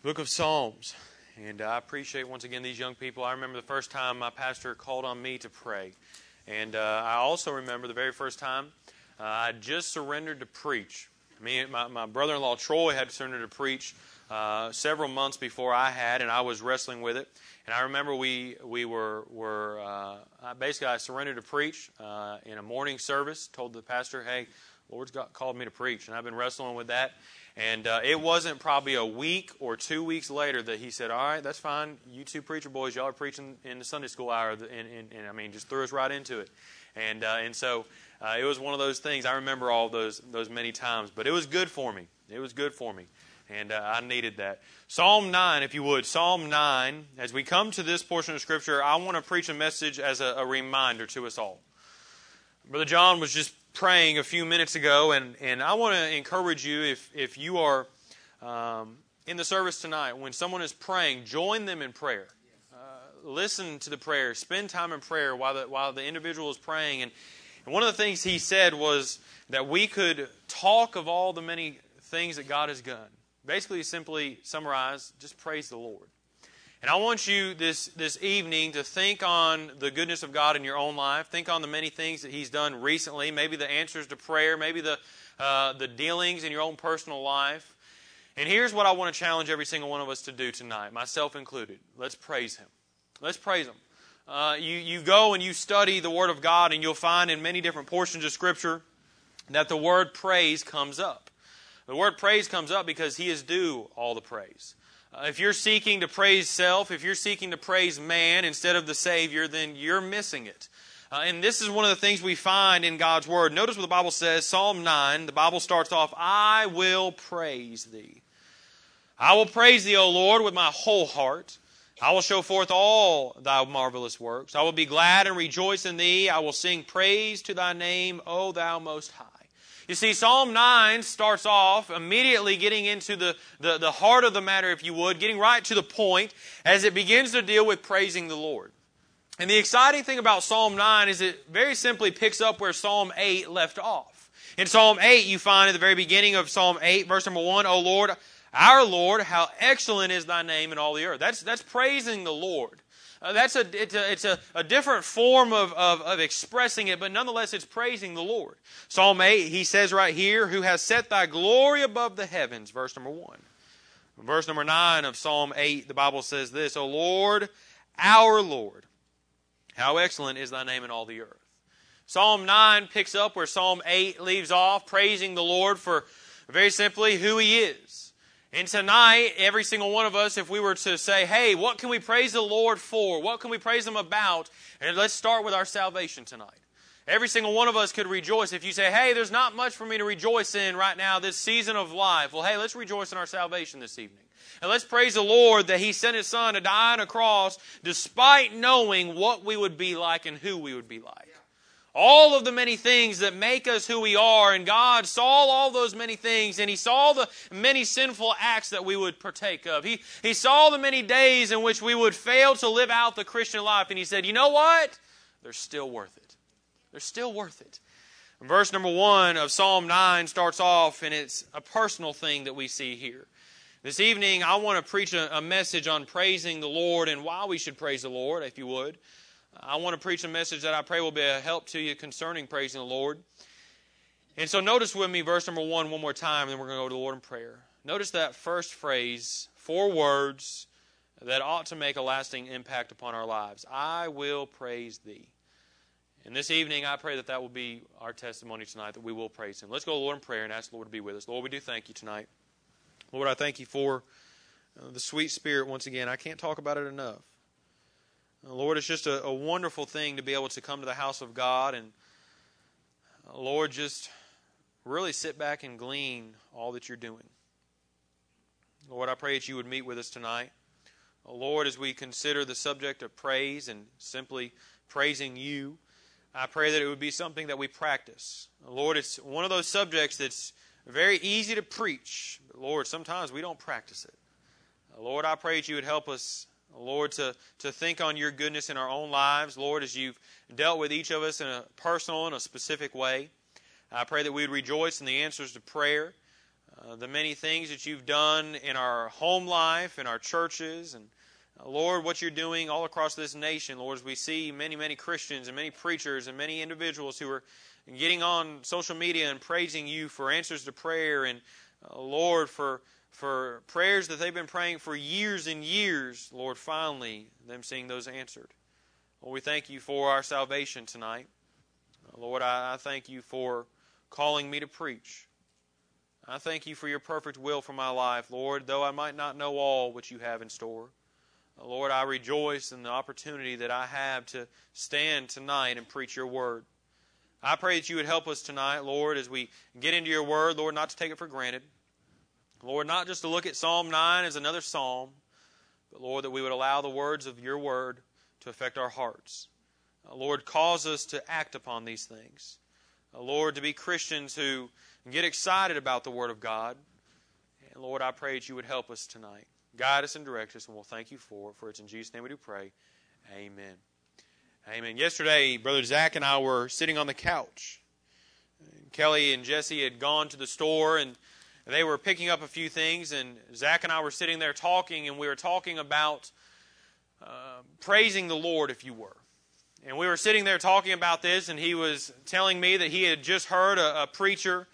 Book of Psalms. And I appreciate once again these young people. I remember the first time my pastor called on me to pray. And uh, I also remember the very first time uh, I just surrendered to preach. Me and my, my brother in law Troy had surrendered to preach uh, several months before I had, and I was wrestling with it. And I remember we we were were uh, basically I surrendered to preach uh, in a morning service. Told the pastor, "Hey, Lord's got called me to preach," and I've been wrestling with that. And uh, it wasn't probably a week or two weeks later that he said, "All right, that's fine. You two preacher boys, y'all are preaching in the Sunday school hour." And, and, and I mean, just threw us right into it. And uh, and so uh, it was one of those things. I remember all those those many times, but it was good for me. It was good for me, and uh, I needed that. Psalm nine, if you would, Psalm nine. As we come to this portion of Scripture, I want to preach a message as a, a reminder to us all. Brother John was just praying a few minutes ago, and, and I want to encourage you if, if you are um, in the service tonight, when someone is praying, join them in prayer. Uh, listen to the prayer. Spend time in prayer while the, while the individual is praying. And, and one of the things he said was that we could talk of all the many things that God has done. Basically, simply summarize, just praise the Lord. And I want you this, this evening to think on the goodness of God in your own life. Think on the many things that He's done recently, maybe the answers to prayer, maybe the, uh, the dealings in your own personal life. And here's what I want to challenge every single one of us to do tonight, myself included. Let's praise Him. Let's praise Him. Uh, you, you go and you study the Word of God, and you'll find in many different portions of Scripture that the word praise comes up. The word praise comes up because He is due all the praise. Uh, if you're seeking to praise self, if you're seeking to praise man instead of the Savior, then you're missing it. Uh, and this is one of the things we find in God's Word. Notice what the Bible says, Psalm 9, the Bible starts off, I will praise thee. I will praise thee, O Lord, with my whole heart. I will show forth all thy marvelous works. I will be glad and rejoice in thee. I will sing praise to thy name, O thou most high. You see, Psalm 9 starts off immediately getting into the, the, the heart of the matter, if you would, getting right to the point as it begins to deal with praising the Lord. And the exciting thing about Psalm 9 is it very simply picks up where Psalm 8 left off. In Psalm 8, you find at the very beginning of Psalm 8, verse number 1, O Lord, our Lord, how excellent is thy name in all the earth. That's, that's praising the Lord. Uh, that's a, it's, a, it's a, a different form of, of, of expressing it, but nonetheless it's praising the Lord. Psalm 8, he says right here, Who has set thy glory above the heavens, verse number 1. Verse number 9 of Psalm 8, the Bible says this, O Lord, our Lord, how excellent is thy name in all the earth. Psalm 9 picks up where Psalm 8 leaves off, praising the Lord for very simply who he is. And tonight, every single one of us, if we were to say, hey, what can we praise the Lord for? What can we praise Him about? And let's start with our salvation tonight. Every single one of us could rejoice. If you say, hey, there's not much for me to rejoice in right now, this season of life. Well, hey, let's rejoice in our salvation this evening. And let's praise the Lord that He sent His Son to die on a cross despite knowing what we would be like and who we would be like all of the many things that make us who we are. And God saw all those many things, and He saw the many sinful acts that we would partake of. He, he saw the many days in which we would fail to live out the Christian life, and He said, You know what? They're still worth it. They're still worth it. Verse number one of Psalm 9 starts off, and it's a personal thing that we see here. This evening, I want to preach a, a message on praising the Lord and why we should praise the Lord, if you would. I want to preach a message that I pray will be a help to you concerning praising the Lord. And so notice with me verse number one one more time, and then we're going to go to the Lord in prayer. Notice that first phrase, four words that ought to make a lasting impact upon our lives. I will praise thee. And this evening, I pray that that will be our testimony tonight, that we will praise Him. Let's go to the Lord in prayer and ask the Lord to be with us. Lord, we do thank you tonight. Lord, I thank you for uh, the sweet spirit once again. I can't talk about it enough. Uh, Lord, it's just a, a, wonderful thing to be able to come to the house of God and, uh, Lord, just really sit back and glean all that you're doing. Lord, I pray that you would meet with us tonight. Uh, Lord, as we consider the subject of praise and simply praising you, I pray that it would be something that we practice. Lord, it's one of those subjects that's very easy to preach, but Lord, sometimes we don't practice it. Lord, I pray that you would help us Lord, to, to think on your goodness in our own lives, Lord, as you've dealt with each of us in a personal and a specific way. I pray that we would rejoice in the answers to prayer. uh, the many things that you've done in our home life, in our churches, and uh, Lord, what you're doing all across this nation, Lord, as we see many, many Christians and many preachers and many individuals who are getting on social media and praising you for answers to prayer and, uh, Lord, for for prayers that they've been praying for years and years, Lord, finally, them seeing those answered. Lord, we thank you for our salvation tonight. Lord, I, I thank you for calling me to preach. I thank you for your perfect will for my life, Lord, though I might not know all which you have in store. Lord, I rejoice in the opportunity that I have to stand tonight and preach your word. I pray that you would help us tonight, Lord, as we get into your word, Lord, not to take it for granted. Lord, not just to look at Psalm 9 as another psalm, but Lord, that we would allow the words of your word to affect our hearts. Uh, Lord, cause us to act upon these things. Uh, Lord, to be Christians who get excited about the word of God. And Lord, I pray that you would help us tonight. Guide us and direct us, and we'll thank you for it. For it's in Jesus' name we do pray. Amen. Amen. Yesterday, Brother Zach and I were sitting on the couch. Kelly and Jesse had gone to the store and they were picking up a few things, and Zach and I were sitting there talking, and we were talking about uh, praising the Lord, if you were. And we were sitting there talking about this, and he was telling me that he had just heard a, a preacher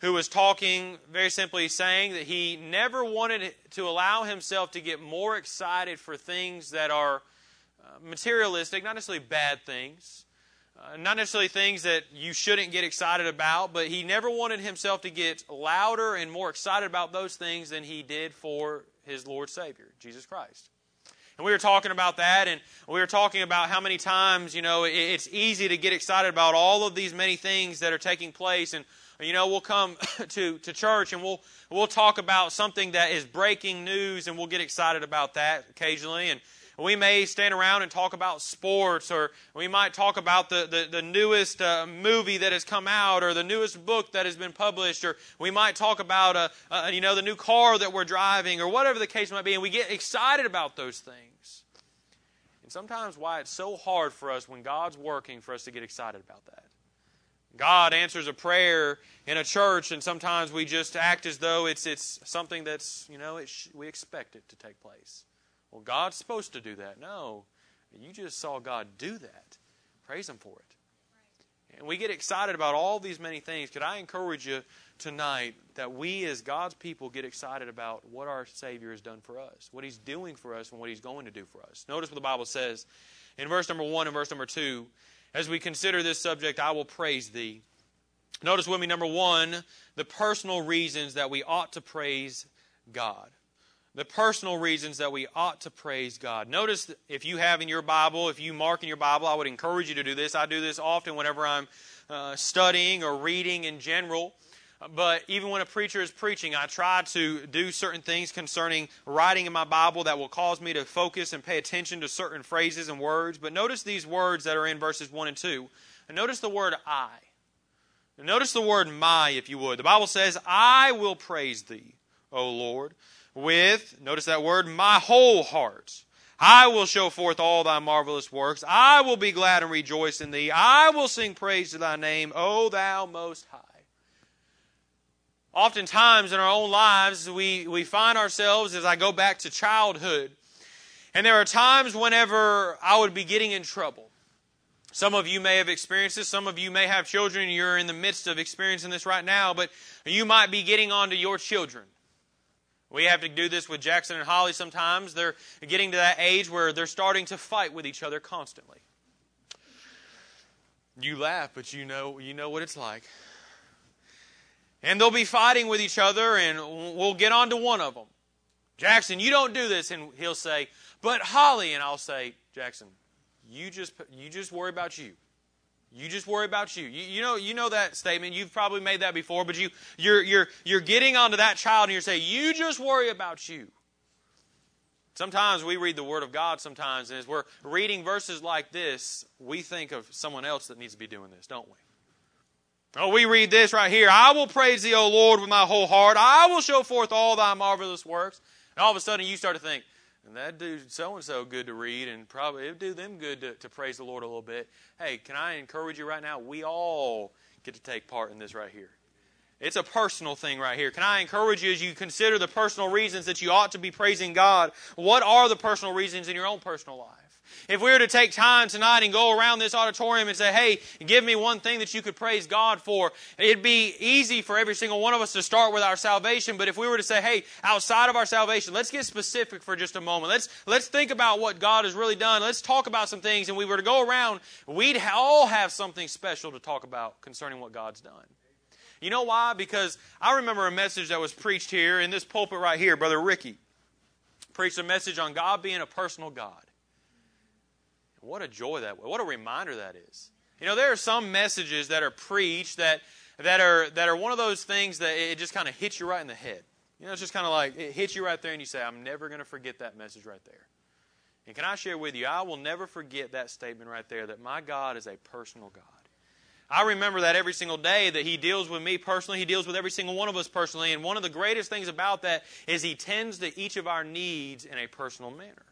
who was talking, very simply saying that he never wanted to allow himself to get more excited for things that are uh, materialistic, not necessarily bad things, uh, not necessarily things that you shouldn't get excited about, but he never wanted himself to get louder and more excited about those things than he did for his Lord Savior, Jesus Christ. And we were talking about that, and we were talking about how many times, you know, it's easy to get excited about all of these many things that are taking place. And, you know, we'll come to, to church and we'll, we'll talk about something that is breaking news, and we'll get excited about that occasionally. And, we may stand around and talk about sports, or we might talk about the, the, the newest uh, movie that has come out, or the newest book that has been published, or we might talk about, uh, uh, you know, the new car that we're driving, or whatever the case might be, and we get excited about those things. And sometimes why it's so hard for us when God's working for us to get excited about that. God answers a prayer in a church, and sometimes we just act as though it's, it's something that's, you know, sh- we expect it to take place. Well, God's supposed to do that. No, you just saw God do that. Praise Him for it. And we get excited about all these many things. Could I encourage you tonight that we, as God's people, get excited about what our Savior has done for us, what He's doing for us, and what He's going to do for us? Notice what the Bible says in verse number 1 and verse number 2. As we consider this subject, I will praise Thee. Notice with me, number one, the personal reasons that we ought to praise God the personal reasons that we ought to praise God. Notice if you have in your Bible, if you mark in your Bible, I would encourage you to do this. I do this often whenever I'm uh, studying or reading in general. But even when a preacher is preaching, I try to do certain things concerning writing in my Bible that will cause me to focus and pay attention to certain phrases and words. But notice these words that are in verses 1 and 2. And notice the word I. Notice the word my, if you would. The Bible says, I will praise thee, O Lord with, notice that word, my whole heart. I will show forth all thy marvelous works. I will be glad and rejoice in thee. I will sing praise to thy name, O thou most high. Oftentimes in our own lives, we, we find ourselves, as I go back to childhood, and there are times whenever I would be getting in trouble. Some of you may have experienced this. Some of you may have children. You're in the midst of experiencing this right now, but you might be getting on to your children. We have to do this with Jackson and Holly sometimes. They're getting to that age where they're starting to fight with each other constantly. You laugh, but you know, you know what it's like. And they'll be fighting with each other, and we'll get on to one of them. Jackson, you don't do this. And he'll say, but Holly. And I'll say, Jackson, you just, you just worry about you. You just worry about you. you. You, know, you know that statement. You've probably made that before, but you, you're, you're, you're getting onto that child and you're saying, you just worry about you. Sometimes we read the Word of God sometimes, and as we're reading verses like this, we think of someone else that needs to be doing this, don't we? Oh, we read this right here. I will praise thee, O Lord, with my whole heart. I will show forth all thy marvelous works. And all of a sudden you start to think, and that do so and so good to read, and probably it would do them good to, to praise the Lord a little bit. Hey, can I encourage you right now? We all get to take part in this right here. It's a personal thing right here. Can I encourage you as you consider the personal reasons that you ought to be praising God? What are the personal reasons in your own personal life? If we were to take time tonight and go around this auditorium and say, hey, give me one thing that you could praise God for, it'd be easy for every single one of us to start with our salvation. But if we were to say, hey, outside of our salvation, let's get specific for just a moment. Let's, let's think about what God has really done. Let's talk about some things. And we were to go around, we'd all have something special to talk about concerning what God's done. You know why? Because I remember a message that was preached here in this pulpit right here. Brother Ricky preached a message on God being a personal God. What a joy that what a reminder that is. You know, there are some messages that are preached that that are that are one of those things that it just kind of hits you right in the head. You know, it's just kind of like it hits you right there, and you say, "I'm never going to forget that message right there." And can I share with you? I will never forget that statement right there that my God is a personal God. I remember that every single day that He deals with me personally. He deals with every single one of us personally. And one of the greatest things about that is He tends to each of our needs in a personal manner.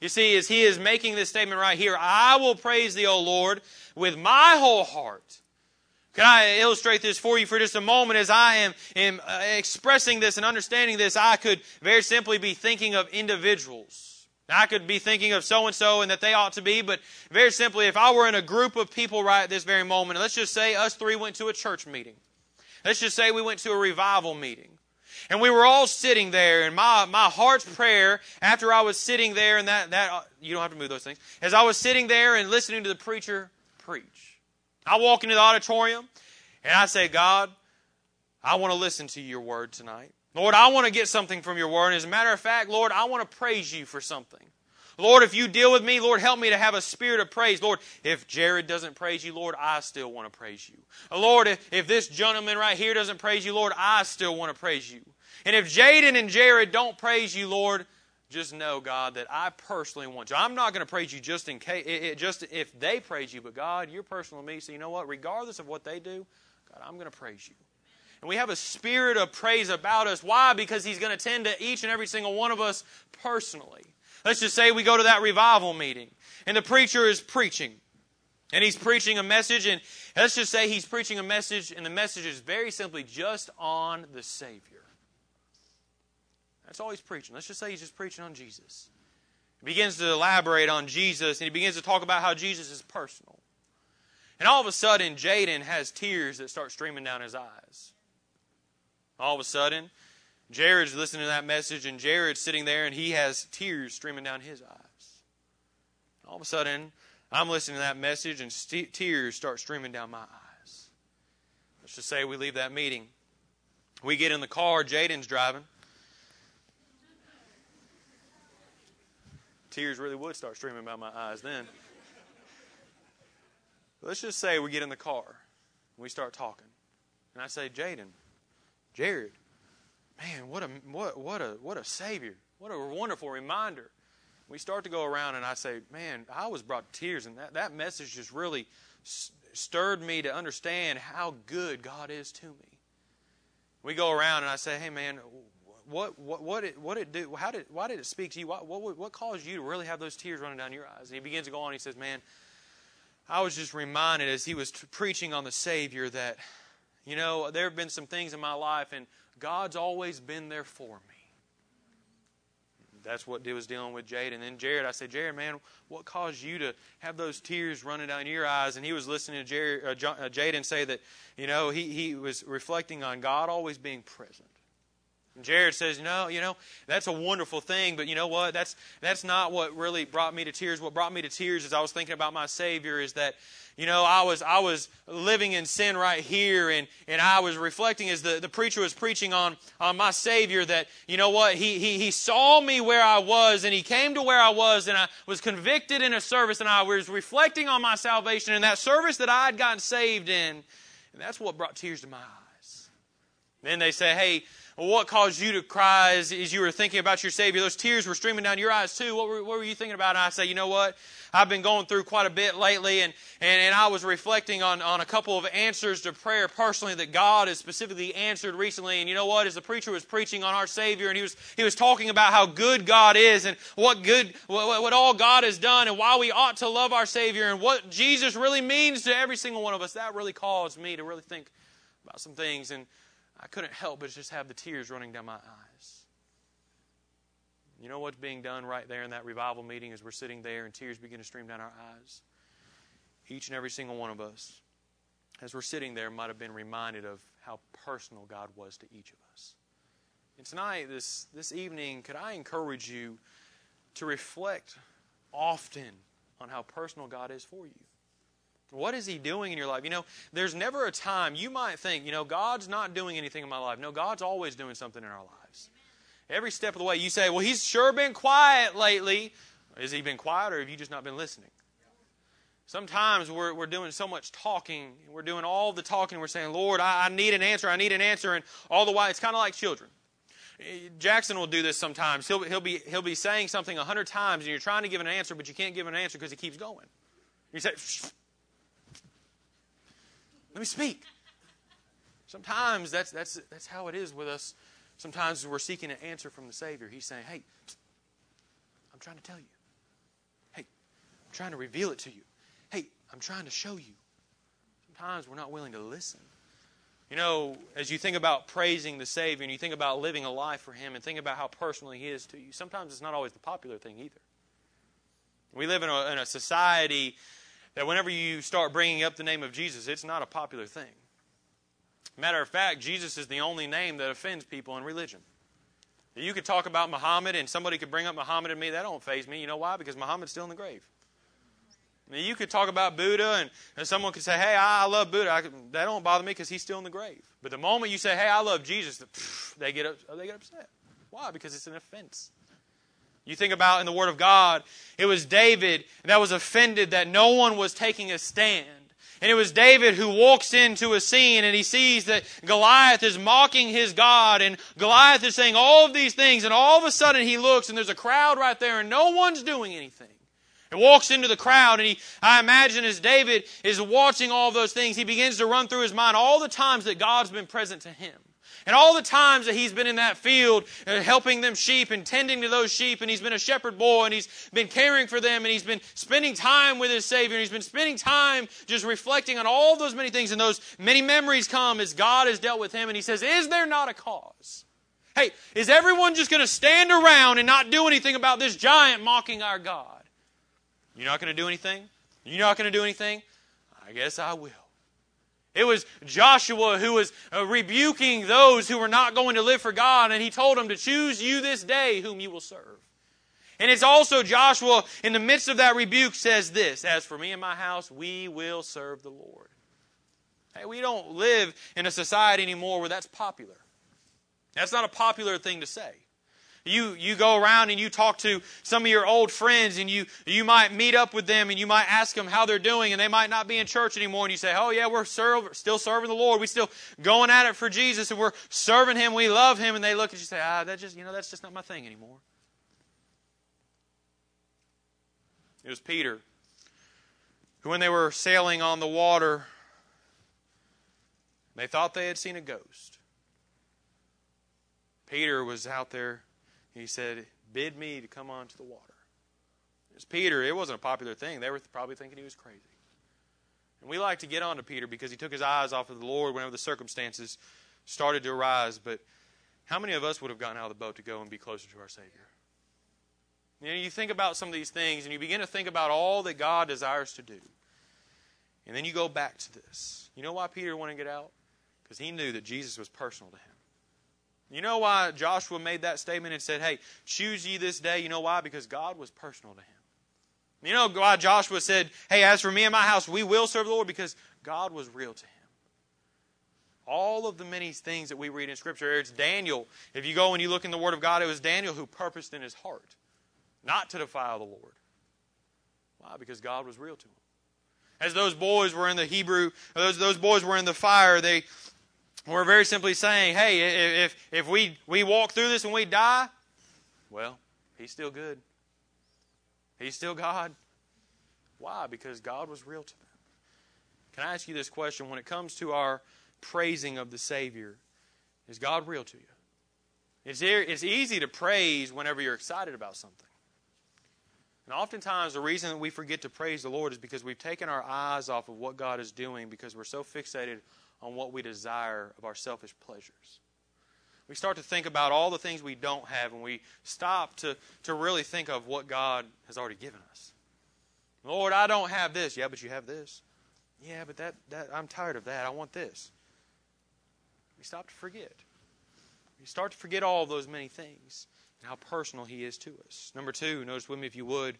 You see, as he is making this statement right here, I will praise thee, O Lord, with my whole heart. Can I illustrate this for you for just a moment? As I am, am uh, expressing this and understanding this, I could very simply be thinking of individuals. I could be thinking of so and so and that they ought to be, but very simply, if I were in a group of people right at this very moment, let's just say us three went to a church meeting. Let's just say we went to a revival meeting. And we were all sitting there, and my, my heart's prayer after I was sitting there, and that, that, uh, you don't have to move those things, as I was sitting there and listening to the preacher preach. I walk into the auditorium, and I say, God, I want to listen to your word tonight. Lord, I want to get something from your word. And as a matter of fact, Lord, I want to praise you for something. Lord, if you deal with me, Lord, help me to have a spirit of praise. Lord, if Jared doesn't praise you, Lord, I still want to praise you. Lord, if, if this gentleman right here doesn't praise you, Lord, I still want to praise you. And if Jaden and Jared don't praise you, Lord, just know, God, that I personally want you. I'm not going to praise you just in case, it, just if they praise you, but God, you're personal to me. So you know what? Regardless of what they do, God, I'm going to praise you. And we have a spirit of praise about us. Why? Because He's going to tend to each and every single one of us personally. Let's just say we go to that revival meeting, and the preacher is preaching. And he's preaching a message, and let's just say he's preaching a message, and the message is very simply just on the Savior. That's all he's preaching. Let's just say he's just preaching on Jesus. He begins to elaborate on Jesus, and he begins to talk about how Jesus is personal. And all of a sudden, Jaden has tears that start streaming down his eyes. All of a sudden, Jared's listening to that message, and Jared's sitting there, and he has tears streaming down his eyes. All of a sudden, I'm listening to that message, and st- tears start streaming down my eyes. Let's just say we leave that meeting. We get in the car, Jaden's driving. Tears really would start streaming down my eyes then. Let's just say we get in the car and we start talking. And I say, Jaden, Jared, man, what a what what a what a savior. What a wonderful reminder. We start to go around and I say, man, I was brought to tears and that, that message just really stirred me to understand how good God is to me. We go around and I say, hey man, what what what it what it do? How did why did it speak to you? What what what caused you to really have those tears running down your eyes? And he begins to go on. He says, "Man, I was just reminded as he was t- preaching on the Savior that, you know, there have been some things in my life, and God's always been there for me." That's what was dealing with Jade. And then Jared, I said, Jared, man, what caused you to have those tears running down your eyes? And he was listening to Jared, uh, uh, Jaden say that, you know, he, he was reflecting on God always being present. And Jared says, "No, you know, that's a wonderful thing, but you know what? That's that's not what really brought me to tears. What brought me to tears as I was thinking about my Savior is that, you know, I was I was living in sin right here, and and I was reflecting as the, the preacher was preaching on on my Savior that you know what he he he saw me where I was, and he came to where I was, and I was convicted in a service, and I was reflecting on my salvation in that service that I had gotten saved in, and that's what brought tears to my eyes. Then they say, hey." What caused you to cry as, as, you were thinking about your Savior? Those tears were streaming down your eyes too. What were, what were you thinking about? And I say, you know what? I've been going through quite a bit lately, and, and, and I was reflecting on, on a couple of answers to prayer personally that God has specifically answered recently. And you know what? As the preacher was preaching on our Savior, and he was, he was talking about how good God is and what good, what, what all God has done and why we ought to love our Savior and what Jesus really means to every single one of us, that really caused me to really think about some things. And I couldn't help but just have the tears running down my eyes. You know what's being done right there in that revival meeting as we're sitting there and tears begin to stream down our eyes? Each and every single one of us, as we're sitting there, might have been reminded of how personal God was to each of us. And tonight, this, this evening, could I encourage you to reflect often on how personal God is for you? What is He doing in your life? You know, there's never a time you might think, you know, God's not doing anything in my life. No, God's always doing something in our lives. Every step of the way, you say, well, He's sure been quiet lately. Has He been quiet, or have you just not been listening? Sometimes we're, we're doing so much talking. We're doing all the talking. We're saying, Lord, I, I need an answer. I need an answer. And all the while, it's kind of like children. Jackson will do this sometimes. He'll, he'll, be, he'll be saying something a hundred times, and you're trying to give an answer, but you can't give an answer because he keeps going. You say, let me speak. Sometimes that's, that's, that's how it is with us. Sometimes we're seeking an answer from the Savior. He's saying, hey, I'm trying to tell you. Hey, I'm trying to reveal it to you. Hey, I'm trying to show you. Sometimes we're not willing to listen. You know, as you think about praising the Savior and you think about living a life for Him and think about how personal He is to you, sometimes it's not always the popular thing either. We live in a, in a society that whenever you start bringing up the name of Jesus, it's not a popular thing. Matter of fact, Jesus is the only name that offends people in religion. You could talk about Muhammad and somebody could bring up Muhammad and me. That don't faze me. You know why? Because Muhammad's still in the grave. You could talk about Buddha, and, and someone could say, "Hey, I, I love Buddha." I, that don't bother me because he's still in the grave. But the moment you say, "Hey, I love Jesus," they get they get upset. Why? Because it's an offense. You think about in the Word of God, it was David that was offended that no one was taking a stand. And it was David who walks into a scene and he sees that Goliath is mocking his God and Goliath is saying all of these things and all of a sudden he looks and there's a crowd right there and no one's doing anything. He walks into the crowd and he, I imagine as David is watching all those things, he begins to run through his mind all the times that God's been present to him. And all the times that he's been in that field uh, helping them sheep and tending to those sheep, and he's been a shepherd boy and he's been caring for them and he's been spending time with his Savior and he's been spending time just reflecting on all those many things, and those many memories come as God has dealt with him, and he says, Is there not a cause? Hey, is everyone just going to stand around and not do anything about this giant mocking our God? You're not going to do anything? You're not going to do anything? I guess I will. It was Joshua who was uh, rebuking those who were not going to live for God, and he told them to choose you this day whom you will serve. And it's also Joshua, in the midst of that rebuke, says this As for me and my house, we will serve the Lord. Hey, we don't live in a society anymore where that's popular. That's not a popular thing to say. You, you go around and you talk to some of your old friends and you, you might meet up with them and you might ask them how they're doing and they might not be in church anymore and you say, oh yeah, we're serve, still serving the Lord. We're still going at it for Jesus and we're serving Him. We love Him. And they look at you and say, ah, that just, you know, that's just not my thing anymore. It was Peter who, when they were sailing on the water, they thought they had seen a ghost. Peter was out there he said, Bid me to come onto the water. It's Peter. It wasn't a popular thing. They were probably thinking he was crazy. And we like to get on to Peter because he took his eyes off of the Lord whenever the circumstances started to arise. But how many of us would have gotten out of the boat to go and be closer to our Savior? You know, you think about some of these things and you begin to think about all that God desires to do. And then you go back to this. You know why Peter wanted to get out? Because he knew that Jesus was personal to him. You know why Joshua made that statement and said, Hey, choose ye this day? You know why? Because God was personal to him. You know why Joshua said, Hey, as for me and my house, we will serve the Lord? Because God was real to him. All of the many things that we read in Scripture, it's Daniel. If you go and you look in the Word of God, it was Daniel who purposed in his heart not to defile the Lord. Why? Because God was real to him. As those boys were in the Hebrew, those, those boys were in the fire, they, we're very simply saying, hey, if, if we, we walk through this and we die, well, He's still good. He's still God. Why? Because God was real to them. Can I ask you this question? When it comes to our praising of the Savior, is God real to you? It's, it's easy to praise whenever you're excited about something. And oftentimes, the reason that we forget to praise the Lord is because we've taken our eyes off of what God is doing because we're so fixated on what we desire of our selfish pleasures. We start to think about all the things we don't have, and we stop to, to really think of what God has already given us. Lord, I don't have this. Yeah, but you have this. Yeah, but that, that I'm tired of that. I want this. We stop to forget. We start to forget all of those many things and how personal He is to us. Number two, notice with me if you would,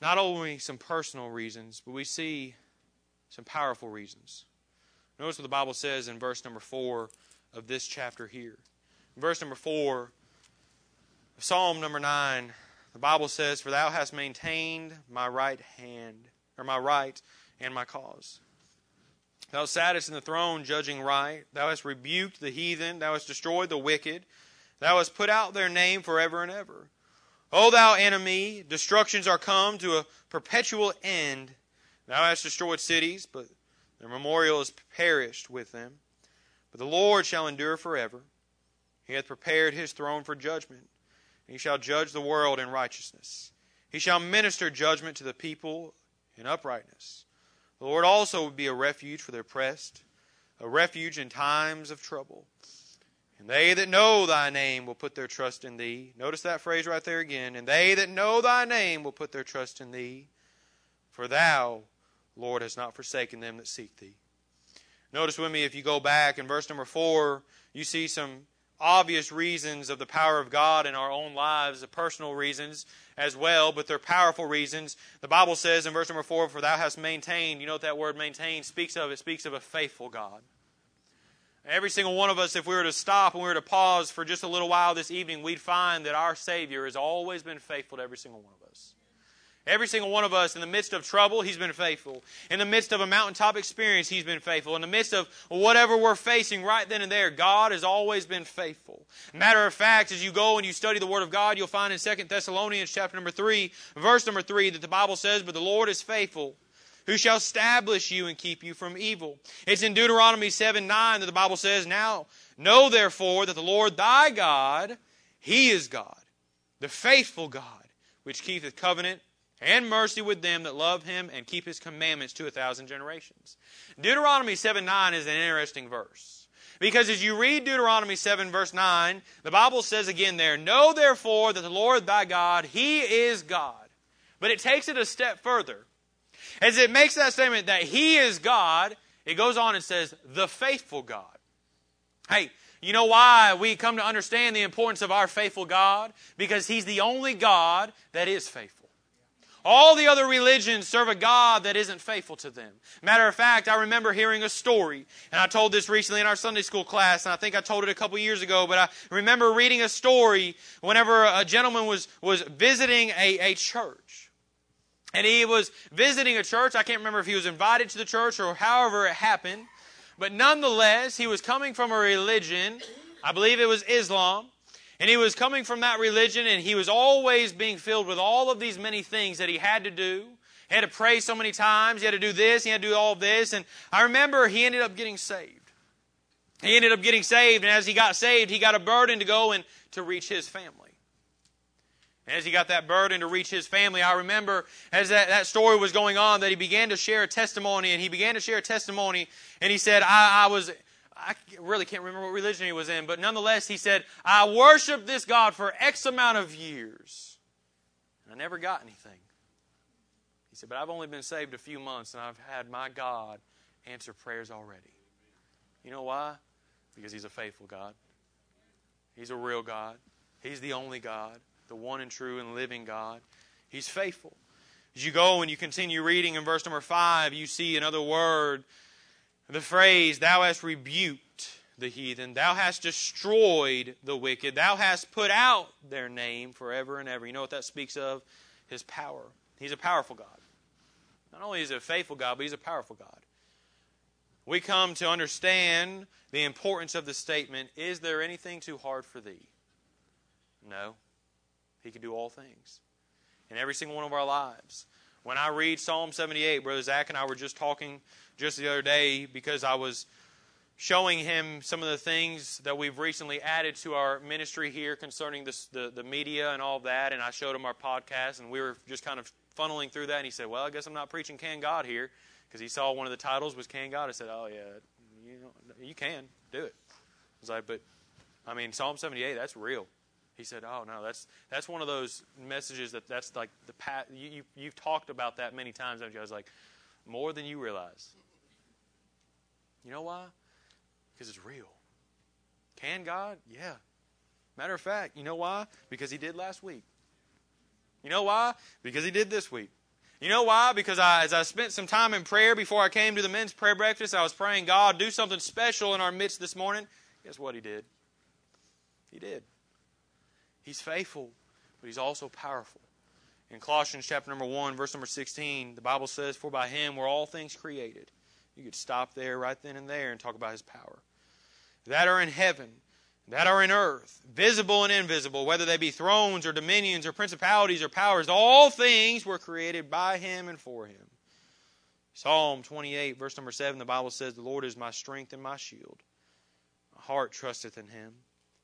not only some personal reasons, but we see some powerful reasons. Notice what the Bible says in verse number four of this chapter here. In verse number four, of Psalm number nine, the Bible says, For thou hast maintained my right hand, or my right and my cause. Thou sattest in the throne, judging right. Thou hast rebuked the heathen. Thou hast destroyed the wicked. Thou hast put out their name forever and ever. O thou enemy, destructions are come to a perpetual end. Thou hast destroyed cities, but their memorial is perished with them. But the Lord shall endure forever. He hath prepared his throne for judgment, and he shall judge the world in righteousness. He shall minister judgment to the people in uprightness. The Lord also will be a refuge for the oppressed, a refuge in times of trouble. And they that know thy name will put their trust in thee. Notice that phrase right there again. And they that know thy name will put their trust in thee. For thou, Lord, has not forsaken them that seek thee. Notice with me, if you go back in verse number four, you see some obvious reasons of the power of God in our own lives, the personal reasons as well, but they're powerful reasons. The Bible says in verse number four, For thou hast maintained, you know what that word maintained speaks of? It speaks of a faithful God. Every single one of us, if we were to stop and we were to pause for just a little while this evening, we'd find that our Savior has always been faithful to every single one of us. Every single one of us, in the midst of trouble, He's been faithful. In the midst of a mountaintop experience, He's been faithful. In the midst of whatever we're facing right then and there, God has always been faithful. Matter of fact, as you go and you study the Word of God, you'll find in 2 Thessalonians chapter number 3, verse number 3, that the Bible says, But the Lord is faithful who shall establish you and keep you from evil. It's in Deuteronomy 7 9 that the Bible says, Now know therefore that the Lord thy God, he is God, the faithful God, which keepeth covenant and mercy with them that love him and keep his commandments to a thousand generations. Deuteronomy 7 9 is an interesting verse. Because as you read Deuteronomy 7, verse 9, the Bible says again there, Know therefore that the Lord thy God, He is God. But it takes it a step further. As it makes that statement that He is God, it goes on and says, the faithful God. Hey, you know why we come to understand the importance of our faithful God? Because He's the only God that is faithful. All the other religions serve a God that isn't faithful to them. Matter of fact, I remember hearing a story, and I told this recently in our Sunday school class, and I think I told it a couple years ago, but I remember reading a story whenever a gentleman was, was visiting a, a church. And he was visiting a church. I can't remember if he was invited to the church or however it happened. But nonetheless, he was coming from a religion, I believe it was Islam. And he was coming from that religion, and he was always being filled with all of these many things that he had to do. He had to pray so many times. He had to do this. He had to do all this. And I remember he ended up getting saved. He ended up getting saved, and as he got saved, he got a burden to go and to reach his family. And as he got that burden to reach his family, I remember as that, that story was going on that he began to share a testimony, and he began to share a testimony, and he said, I, I was, I really can't remember what religion he was in, but nonetheless, he said, I worshiped this God for X amount of years, and I never got anything. He said, but I've only been saved a few months, and I've had my God answer prayers already. You know why? Because he's a faithful God. He's a real God. He's the only God the one and true and living God. He's faithful. As you go and you continue reading in verse number 5, you see another word, the phrase, Thou hast rebuked the heathen, Thou hast destroyed the wicked, Thou hast put out their name forever and ever. You know what that speaks of? His power. He's a powerful God. Not only is he a faithful God, but He's a powerful God. We come to understand the importance of the statement Is there anything too hard for thee? No. He can do all things in every single one of our lives. When I read Psalm 78, Brother Zach and I were just talking just the other day because I was showing him some of the things that we've recently added to our ministry here concerning this, the, the media and all that. And I showed him our podcast, and we were just kind of funneling through that. And he said, Well, I guess I'm not preaching Can God here because he saw one of the titles was Can God. I said, Oh, yeah, You know, you can do it. I was like, but I mean, Psalm 78, that's real. He said, "Oh no, that's that's one of those messages that that's like the pat. You, you you've talked about that many times, haven't you?" I was like, "More than you realize." You know why? Because it's real. Can God? Yeah. Matter of fact, you know why? Because He did last week. You know why? Because He did this week. You know why? Because I, as I spent some time in prayer before I came to the men's prayer breakfast, I was praying, God, do something special in our midst this morning. Guess what He did? He did. He's faithful, but He's also powerful. In Colossians chapter number 1, verse number 16, the Bible says, For by Him were all things created. You could stop there, right then and there, and talk about His power. That are in heaven that are in earth, visible and invisible, whether they be thrones or dominions or principalities or powers, all things were created by him and for him. Psalm 28, verse number 7, the Bible says, The Lord is my strength and my shield. My heart trusteth in him,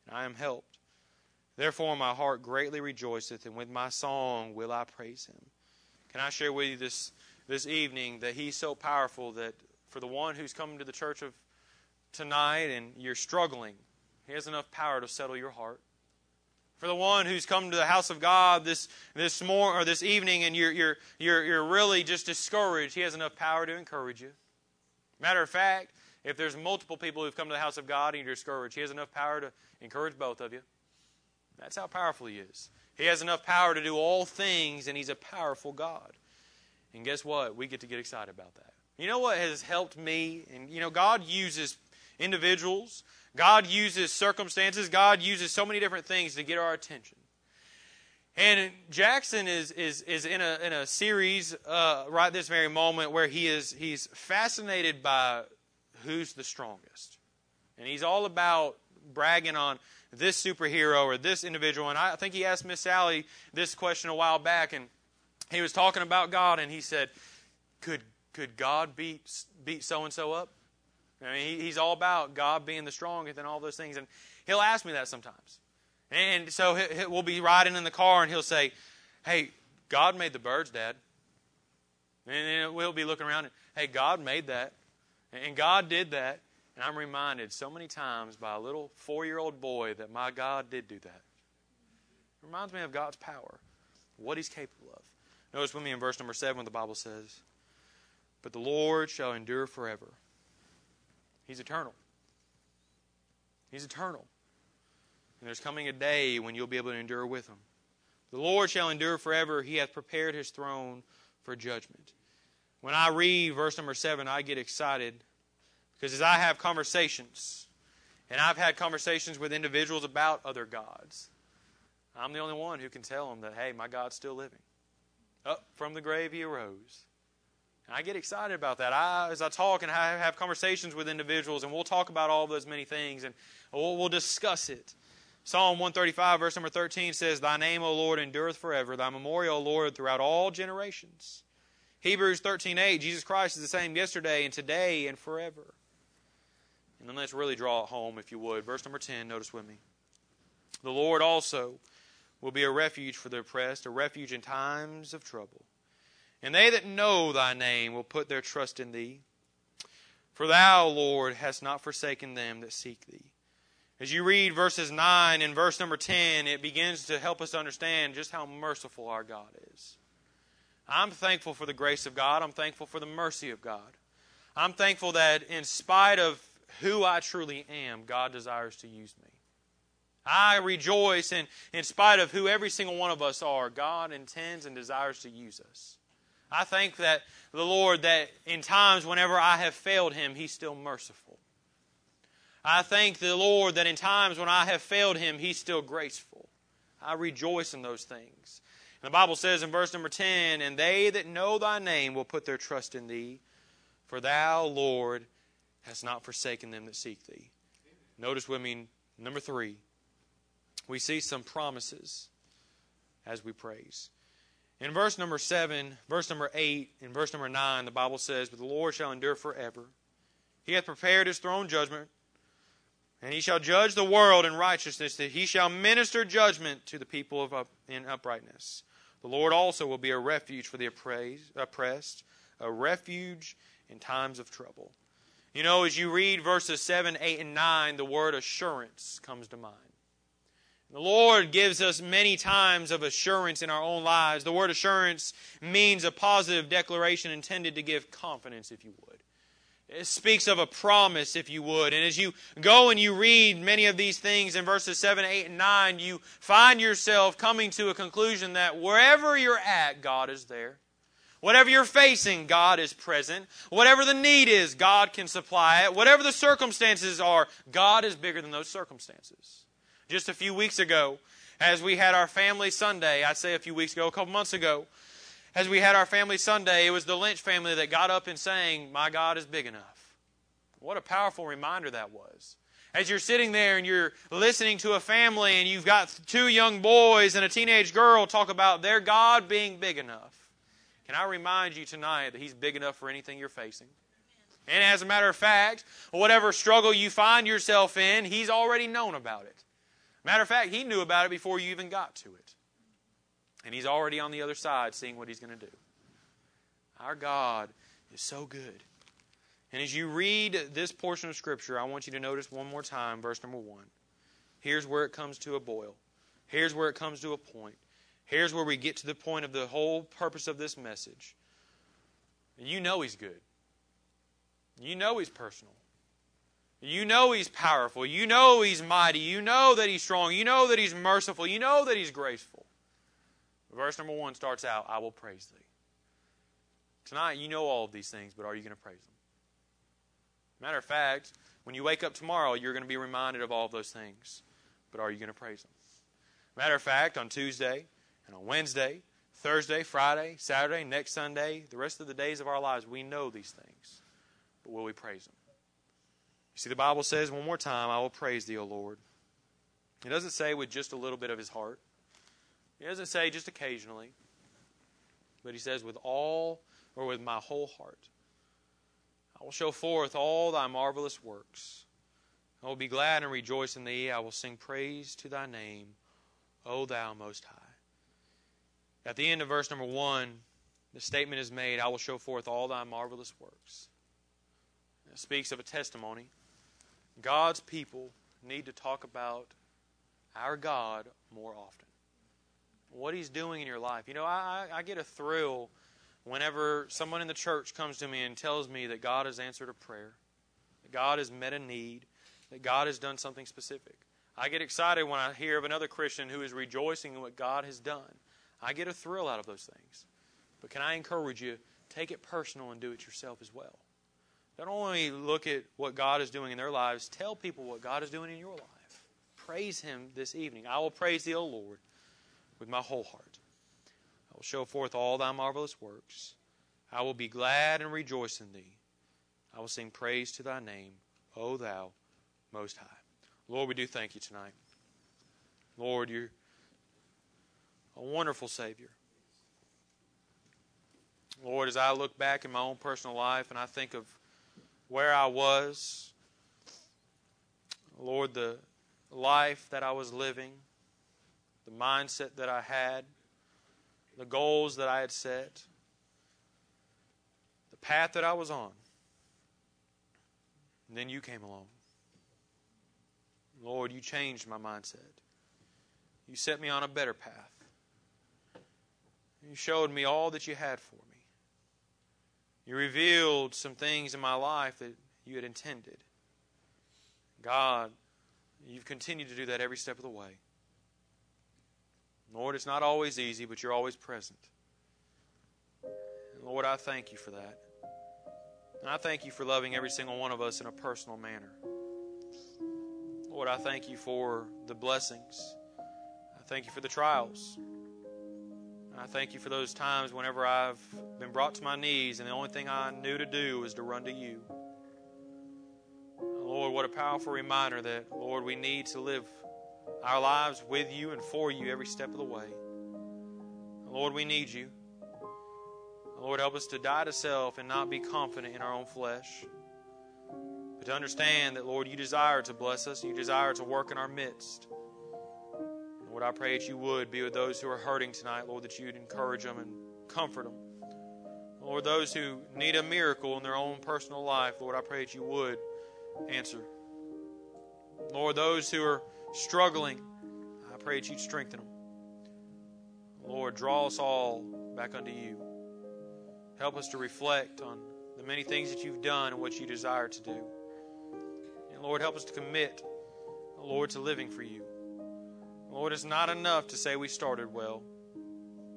and I am helped. Therefore my heart greatly rejoiceth, and with my song will I praise him. Can I share with you this, this evening that he's so powerful that for the one who's coming to the church of tonight and you're struggling, he has enough power to settle your heart. For the one who's come to the house of God this this morning or this evening and you're you're you're you're really just discouraged, he has enough power to encourage you. Matter of fact, if there's multiple people who've come to the house of God and you're discouraged, he has enough power to encourage both of you. That's how powerful he is. He has enough power to do all things, and he's a powerful God. And guess what? We get to get excited about that. You know what has helped me? And you know, God uses individuals God uses circumstances, God uses so many different things to get our attention. And Jackson is, is, is in, a, in a series uh, right this very moment where he is he's fascinated by who's the strongest. And he's all about bragging on this superhero or this individual. And I think he asked Miss Sally this question a while back, and he was talking about God, and he said, Could, could God beat, beat so and so up? I mean, he's all about God being the strongest and all those things. And he'll ask me that sometimes. And so we'll be riding in the car and he'll say, Hey, God made the birds, Dad. And we'll be looking around and, Hey, God made that. And God did that. And I'm reminded so many times by a little four year old boy that my God did do that. It reminds me of God's power, what He's capable of. Notice with me in verse number seven, the Bible says, But the Lord shall endure forever. He's eternal. He's eternal. And there's coming a day when you'll be able to endure with him. The Lord shall endure forever. He hath prepared his throne for judgment. When I read verse number seven, I get excited because as I have conversations, and I've had conversations with individuals about other gods, I'm the only one who can tell them that, hey, my God's still living. Up from the grave he arose. And I get excited about that. I, as I talk and I have conversations with individuals, and we'll talk about all those many things, and we'll, we'll discuss it. Psalm 135, verse number 13 says, Thy name, O Lord, endureth forever. Thy memorial, O Lord, throughout all generations. Hebrews 13, 8, Jesus Christ is the same yesterday and today and forever. And then let's really draw it home, if you would. Verse number 10, notice with me. The Lord also will be a refuge for the oppressed, a refuge in times of trouble. And they that know thy name will put their trust in thee. For thou, Lord, hast not forsaken them that seek thee. As you read verses 9 and verse number 10, it begins to help us understand just how merciful our God is. I'm thankful for the grace of God. I'm thankful for the mercy of God. I'm thankful that in spite of who I truly am, God desires to use me. I rejoice in, in spite of who every single one of us are, God intends and desires to use us. I thank that the Lord that in times whenever I have failed him, he's still merciful. I thank the Lord that in times when I have failed him, he's still graceful. I rejoice in those things. And the Bible says in verse number 10, And they that know thy name will put their trust in thee, for thou, Lord, hast not forsaken them that seek thee. Notice with me, number three, we see some promises as we praise. In verse number 7, verse number 8, and verse number 9, the Bible says, But the Lord shall endure forever. He hath prepared his throne judgment, and he shall judge the world in righteousness, that he shall minister judgment to the people of up, in uprightness. The Lord also will be a refuge for the oppressed, a refuge in times of trouble. You know, as you read verses 7, 8, and 9, the word assurance comes to mind. The Lord gives us many times of assurance in our own lives. The word assurance means a positive declaration intended to give confidence, if you would. It speaks of a promise, if you would. And as you go and you read many of these things in verses 7, 8, and 9, you find yourself coming to a conclusion that wherever you're at, God is there. Whatever you're facing, God is present. Whatever the need is, God can supply it. Whatever the circumstances are, God is bigger than those circumstances. Just a few weeks ago, as we had our family Sunday, I'd say a few weeks ago, a couple months ago, as we had our family Sunday, it was the Lynch family that got up and sang, My God is big enough. What a powerful reminder that was. As you're sitting there and you're listening to a family and you've got two young boys and a teenage girl talk about their God being big enough, can I remind you tonight that He's big enough for anything you're facing? And as a matter of fact, whatever struggle you find yourself in, He's already known about it. Matter of fact, He knew about it before you even got to it. And he's already on the other side seeing what he's going to do. Our God is so good. And as you read this portion of Scripture, I want you to notice one more time verse number one. Here's where it comes to a boil. Here's where it comes to a point. Here's where we get to the point of the whole purpose of this message. You know He's good. You know He's personal. You know He's powerful. You know He's mighty. You know that He's strong. You know that He's merciful. You know that He's graceful. Verse number one starts out, I will praise thee. Tonight, you know all of these things, but are you going to praise them? Matter of fact, when you wake up tomorrow, you're going to be reminded of all of those things, but are you going to praise them? Matter of fact, on Tuesday and on Wednesday, Thursday, Friday, Saturday, next Sunday, the rest of the days of our lives, we know these things, but will we praise them? You see, the Bible says one more time, I will praise thee, O Lord. It doesn't say with just a little bit of his heart. He doesn't say just occasionally, but he says with all or with my whole heart. I will show forth all thy marvelous works. I will be glad and rejoice in thee. I will sing praise to thy name, O thou most high. At the end of verse number one, the statement is made, I will show forth all thy marvelous works. It speaks of a testimony. God's people need to talk about our God more often what He's doing in your life. You know, I, I get a thrill whenever someone in the church comes to me and tells me that God has answered a prayer, that God has met a need, that God has done something specific. I get excited when I hear of another Christian who is rejoicing in what God has done. I get a thrill out of those things. But can I encourage you, take it personal and do it yourself as well. Don't only look at what God is doing in their lives, tell people what God is doing in your life. Praise Him this evening. I will praise thee, O Lord with my whole heart. I will show forth all thy marvelous works. I will be glad and rejoice in thee. I will sing praise to thy name, O thou most high. Lord, we do thank you tonight. Lord, you're a wonderful Savior. Lord, as I look back in my own personal life and I think of where I was, Lord, the life that I was living, the mindset that I had, the goals that I had set, the path that I was on. And then you came along. Lord, you changed my mindset. You set me on a better path. You showed me all that you had for me. You revealed some things in my life that you had intended. God, you've continued to do that every step of the way. Lord, it's not always easy, but you're always present. Lord, I thank you for that. And I thank you for loving every single one of us in a personal manner. Lord, I thank you for the blessings. I thank you for the trials. I thank you for those times whenever I've been brought to my knees and the only thing I knew to do was to run to you. Lord, what a powerful reminder that, Lord, we need to live our lives with you and for you every step of the way. Lord, we need you. Lord, help us to die to self and not be confident in our own flesh. But to understand that, Lord, you desire to bless us, you desire to work in our midst. Lord, I pray that you would be with those who are hurting tonight, Lord, that you'd encourage them and comfort them. Lord, those who need a miracle in their own personal life, Lord, I pray that you would answer. Lord, those who are struggling, I pray that you'd strengthen them. Lord, draw us all back unto you. Help us to reflect on the many things that you've done and what you desire to do. And Lord, help us to commit, Lord, to living for you. Lord, it's not enough to say we started well.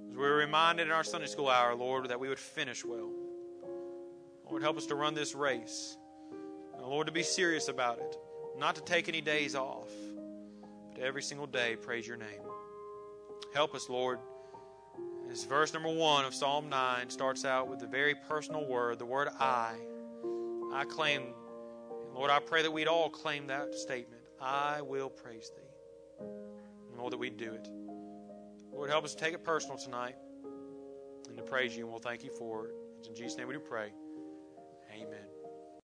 As we were reminded in our Sunday school hour, Lord, that we would finish well. Lord, help us to run this race. And Lord, to be serious about it. Not to take any days off, but every single day praise your name. Help us, Lord. This verse number one of Psalm 9 starts out with the very personal word, the word I. I claim, Lord, I pray that we'd all claim that statement. I will praise thee. Lord, that we'd do it. Lord, help us take it personal tonight and to praise you, and we'll thank you for it. It's in Jesus' name we do pray.